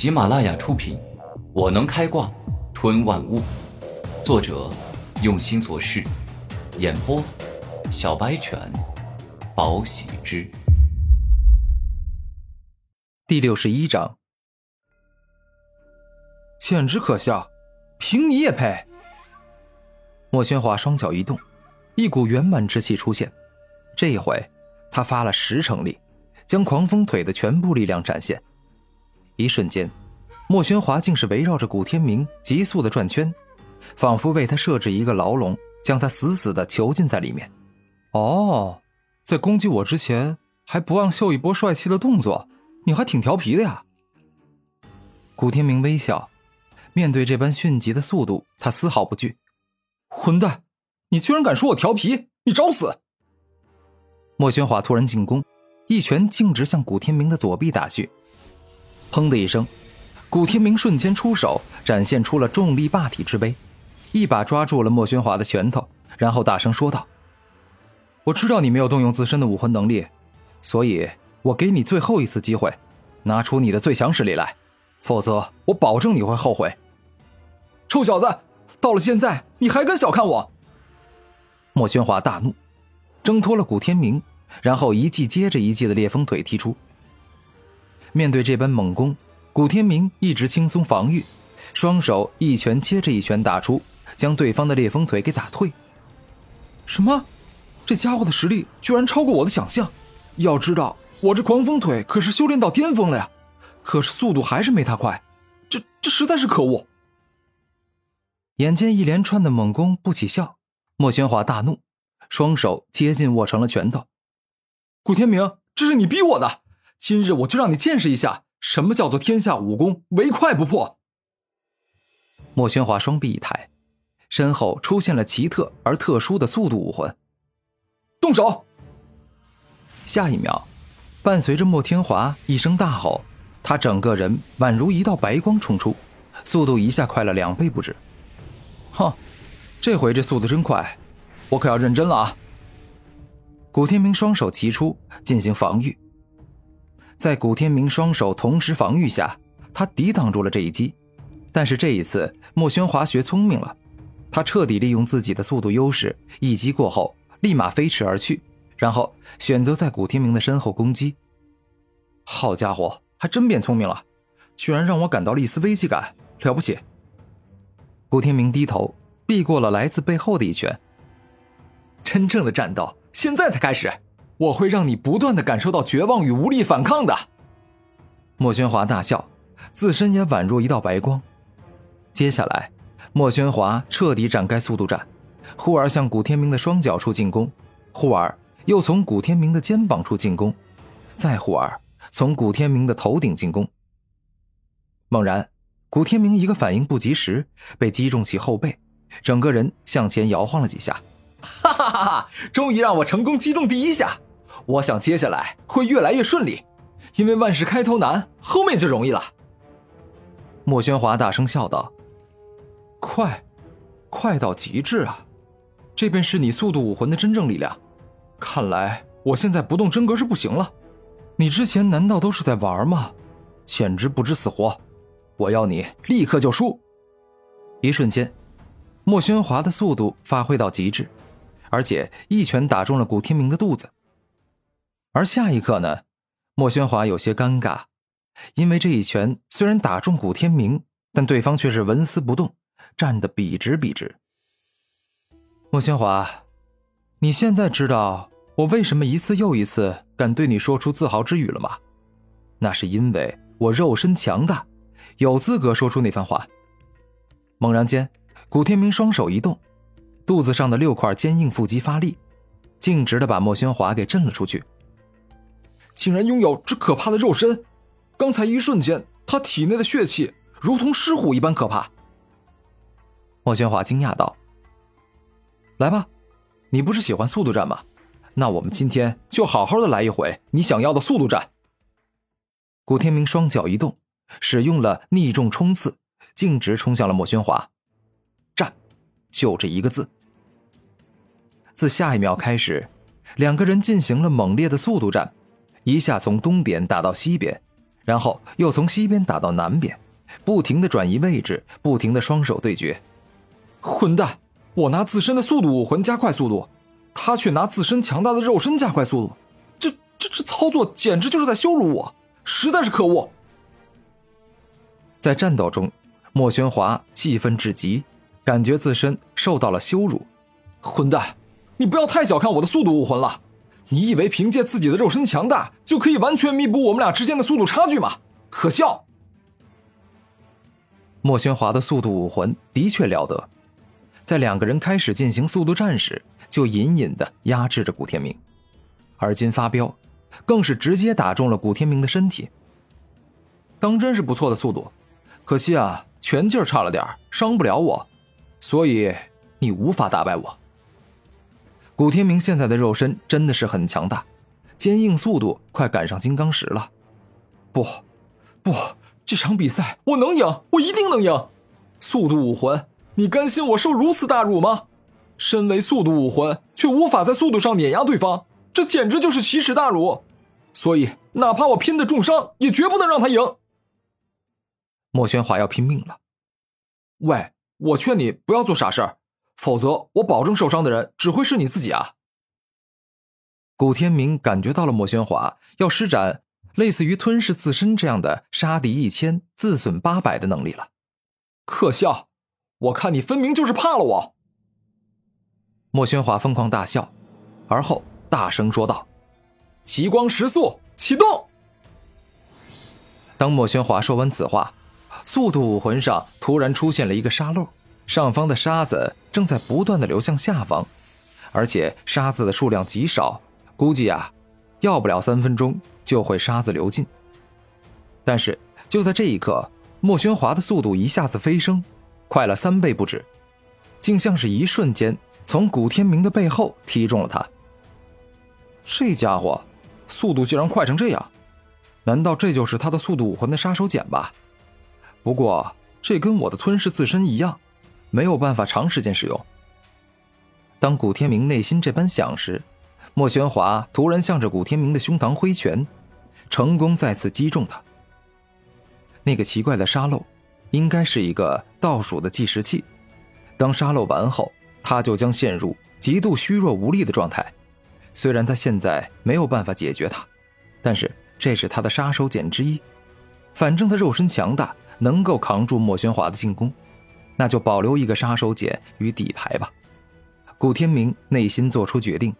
喜马拉雅出品，《我能开挂吞万物》，作者用心做事，演播小白犬，宝喜之。第六十一章，简直可笑，凭你也配？莫宣华双脚一动，一股圆满之气出现，这一回他发了十成力，将狂风腿的全部力量展现。一瞬间，莫宣华竟是围绕着古天明急速的转圈，仿佛为他设置一个牢笼，将他死死的囚禁在里面。哦，在攻击我之前还不忘秀一波帅气的动作，你还挺调皮的呀。古天明微笑，面对这般迅疾的速度，他丝毫不惧。混蛋，你居然敢说我调皮，你找死！莫宣华突然进攻，一拳径直向古天明的左臂打去。砰的一声，古天明瞬间出手，展现出了重力霸体之威，一把抓住了莫宣华的拳头，然后大声说道：“我知道你没有动用自身的武魂能力，所以我给你最后一次机会，拿出你的最强实力来，否则我保证你会后悔。”臭小子，到了现在你还敢小看我？莫宣华大怒，挣脱了古天明，然后一记接着一记的烈风腿踢出。面对这般猛攻，古天明一直轻松防御，双手一拳接着一拳打出，将对方的烈风腿给打退。什么？这家伙的实力居然超过我的想象！要知道，我这狂风腿可是修炼到巅峰了呀，可是速度还是没他快，这这实在是可恶！眼见一连串的猛攻不起效，莫宣华大怒，双手接近握成了拳头。古天明，这是你逼我的！今日我就让你见识一下，什么叫做天下武功唯快不破。莫宣华双臂一抬，身后出现了奇特而特殊的速度武魂。动手！下一秒，伴随着莫天华一声大吼，他整个人宛如一道白光冲出，速度一下快了两倍不止。哼，这回这速度真快，我可要认真了啊！古天明双手齐出，进行防御。在古天明双手同时防御下，他抵挡住了这一击。但是这一次，莫宣华学聪明了，他彻底利用自己的速度优势，一击过后立马飞驰而去，然后选择在古天明的身后攻击。好家伙，还真变聪明了，居然让我感到了一丝危机感，了不起！古天明低头避过了来自背后的一拳。真正的战斗现在才开始。我会让你不断的感受到绝望与无力反抗的。莫宣华大笑，自身也宛若一道白光。接下来，莫宣华彻底展开速度战，忽而向古天明的双脚处进攻，忽而又从古天明的肩膀处进攻，再忽而从古天明的头顶进攻。猛然，古天明一个反应不及时，被击中其后背，整个人向前摇晃了几下。哈哈哈哈！终于让我成功击中第一下。我想接下来会越来越顺利，因为万事开头难，后面就容易了。莫宣华大声笑道：“快，快到极致啊！这便是你速度武魂的真正力量。看来我现在不动真格是不行了。你之前难道都是在玩吗？简直不知死活！我要你立刻就输！”一瞬间，莫宣华的速度发挥到极致，而且一拳打中了古天明的肚子。而下一刻呢，莫宣华有些尴尬，因为这一拳虽然打中古天明，但对方却是纹丝不动，站得笔直笔直。莫宣华，你现在知道我为什么一次又一次敢对你说出自豪之语了吗？那是因为我肉身强大，有资格说出那番话。猛然间，古天明双手一动，肚子上的六块坚硬腹肌发力，径直的把莫宣华给震了出去。竟然拥有这可怕的肉身！刚才一瞬间，他体内的血气如同狮虎一般可怕。莫宣华惊讶道：“来吧，你不是喜欢速度战吗？那我们今天就好好的来一回你想要的速度战。”古天明双脚一动，使用了逆重冲刺，径直冲向了莫宣华。战，就这一个字。自下一秒开始，两个人进行了猛烈的速度战。一下从东边打到西边，然后又从西边打到南边，不停的转移位置，不停的双手对决。混蛋！我拿自身的速度武魂加快速度，他却拿自身强大的肉身加快速度，这这这操作简直就是在羞辱我，实在是可恶！在战斗中，莫玄华气愤至极，感觉自身受到了羞辱。混蛋！你不要太小看我的速度武魂了，你以为凭借自己的肉身强大就可以完全弥补我们俩之间的速度差距吗？可笑！莫宣华的速度武魂的确了得。在两个人开始进行速度战时，就隐隐的压制着古天明，而今发飙，更是直接打中了古天明的身体。当真是不错的速度，可惜啊，拳劲差了点伤不了我，所以你无法打败我。古天明现在的肉身真的是很强大，坚硬速度快赶上金刚石了。不，不，这场比赛我能赢，我一定能赢！速度武魂。你甘心我受如此大辱吗？身为速度武魂，却无法在速度上碾压对方，这简直就是奇耻大辱！所以，哪怕我拼的重伤，也绝不能让他赢。莫宣华要拼命了。喂，我劝你不要做傻事儿，否则我保证受伤的人只会是你自己啊！古天明感觉到了莫宣华要施展类似于吞噬自身这样的杀敌一千自损八百的能力了，可笑！我看你分明就是怕了我。莫宣华疯狂大笑，而后大声说道：“极光时速启动！”当莫宣华说完此话，速度武魂上突然出现了一个沙漏，上方的沙子正在不断的流向下方，而且沙子的数量极少，估计啊，要不了三分钟就会沙子流尽。但是就在这一刻，莫宣华的速度一下子飞升。快了三倍不止，竟像是一瞬间从古天明的背后踢中了他。这家伙速度竟然快成这样，难道这就是他的速度武魂的杀手锏吧？不过这跟我的吞噬自身一样，没有办法长时间使用。当古天明内心这般想时，莫玄华突然向着古天明的胸膛挥拳，成功再次击中他。那个奇怪的沙漏。应该是一个倒数的计时器，当沙漏完后，他就将陷入极度虚弱无力的状态。虽然他现在没有办法解决他，但是这是他的杀手锏之一。反正他肉身强大，能够扛住莫玄华的进攻，那就保留一个杀手锏与底牌吧。古天明内心做出决定，